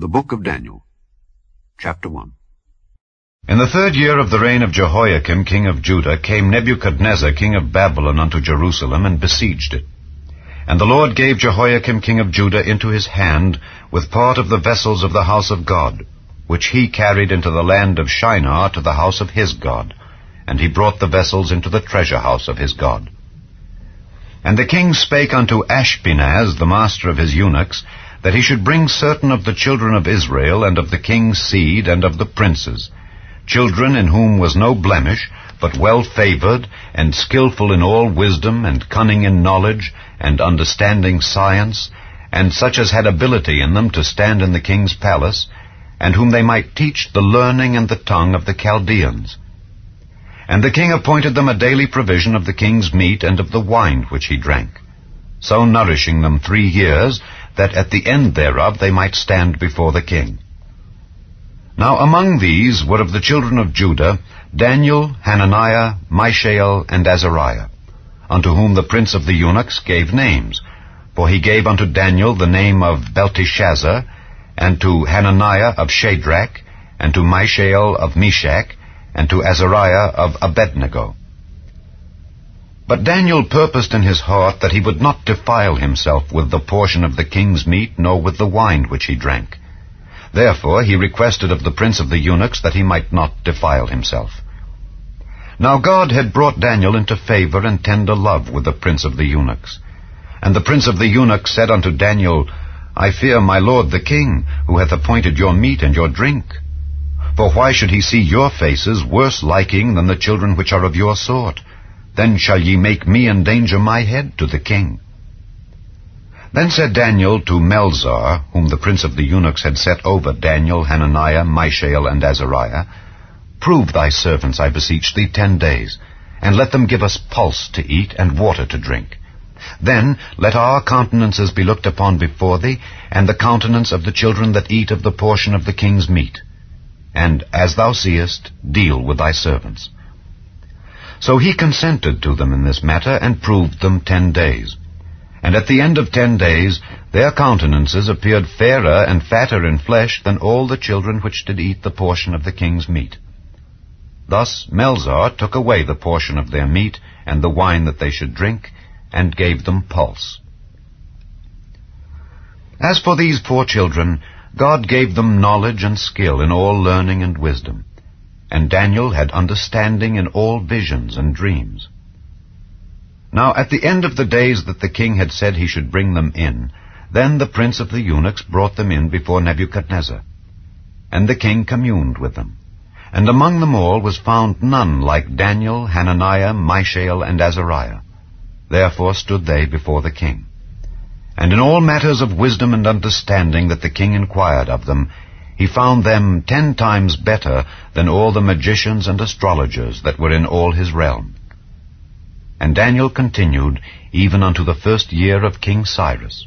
The Book of Daniel, Chapter 1 In the third year of the reign of Jehoiakim king of Judah came Nebuchadnezzar king of Babylon unto Jerusalem, and besieged it. And the Lord gave Jehoiakim king of Judah into his hand with part of the vessels of the house of God, which he carried into the land of Shinar to the house of his God, and he brought the vessels into the treasure house of his God. And the king spake unto Ashpenaz, the master of his eunuchs, that he should bring certain of the children of Israel, and of the king's seed, and of the princes, children in whom was no blemish, but well favored, and skilful in all wisdom, and cunning in knowledge, and understanding science, and such as had ability in them to stand in the king's palace, and whom they might teach the learning and the tongue of the Chaldeans. And the king appointed them a daily provision of the king's meat and of the wine which he drank, so nourishing them three years, that at the end thereof they might stand before the king. Now among these were of the children of Judah Daniel, Hananiah, Mishael, and Azariah, unto whom the prince of the eunuchs gave names. For he gave unto Daniel the name of Belteshazzar, and to Hananiah of Shadrach, and to Mishael of Meshach, and to Azariah of Abednego. But Daniel purposed in his heart that he would not defile himself with the portion of the king's meat, nor with the wine which he drank. Therefore he requested of the prince of the eunuchs that he might not defile himself. Now God had brought Daniel into favor and tender love with the prince of the eunuchs. And the prince of the eunuchs said unto Daniel, I fear my lord the king, who hath appointed your meat and your drink. For why should he see your faces worse liking than the children which are of your sort? Then shall ye make me endanger my head to the king. Then said Daniel to Melzar, whom the prince of the eunuchs had set over Daniel, Hananiah, Mishael, and Azariah, Prove thy servants, I beseech thee, ten days, and let them give us pulse to eat and water to drink. Then let our countenances be looked upon before thee, and the countenance of the children that eat of the portion of the king's meat. And as thou seest, deal with thy servants. So he consented to them in this matter, and proved them ten days. And at the end of ten days their countenances appeared fairer and fatter in flesh than all the children which did eat the portion of the king's meat. Thus Melzar took away the portion of their meat and the wine that they should drink, and gave them pulse. As for these poor children, God gave them knowledge and skill in all learning and wisdom and Daniel had understanding in all visions and dreams. Now at the end of the days that the king had said he should bring them in, then the prince of the eunuchs brought them in before Nebuchadnezzar. And the king communed with them. And among them all was found none like Daniel, Hananiah, Mishael, and Azariah. Therefore stood they before the king. And in all matters of wisdom and understanding that the king inquired of them, he found them ten times better than all the magicians and astrologers that were in all his realm. And Daniel continued even unto the first year of King Cyrus.